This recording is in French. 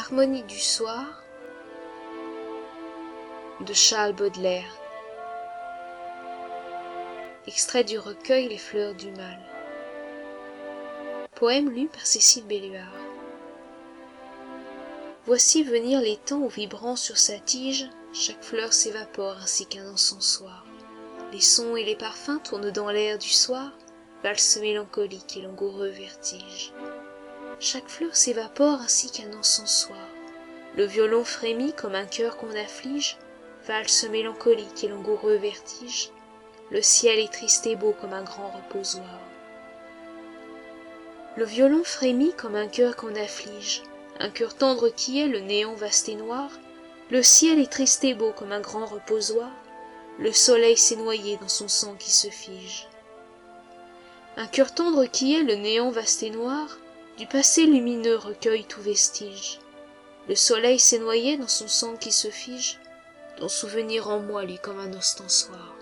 Harmonie du soir de Charles Baudelaire. Extrait du recueil Les fleurs du mal. Poème lu par Cécile Belluard. Voici venir les temps où vibrant sur sa tige, chaque fleur s'évapore ainsi qu'un encensoir. Les sons et les parfums tournent dans l'air du soir, valse mélancolique et langoureux vertige chaque fleur s'évapore ainsi qu'un encensoir. Le violon frémit comme un cœur qu'on afflige valse mélancolique et langoureux vertige. Le ciel est triste et beau comme un grand reposoir. Le violon frémit comme un cœur qu'on afflige un cœur tendre qui est le néant vaste et noir. Le ciel est triste et beau comme un grand reposoir le soleil s'est noyé dans son sang qui se fige. Un cœur tendre qui est le néant vaste et noir du passé lumineux recueille tout vestige. Le soleil s'est noyé dans son sang qui se fige. Ton souvenir en moi lit comme un ostensoir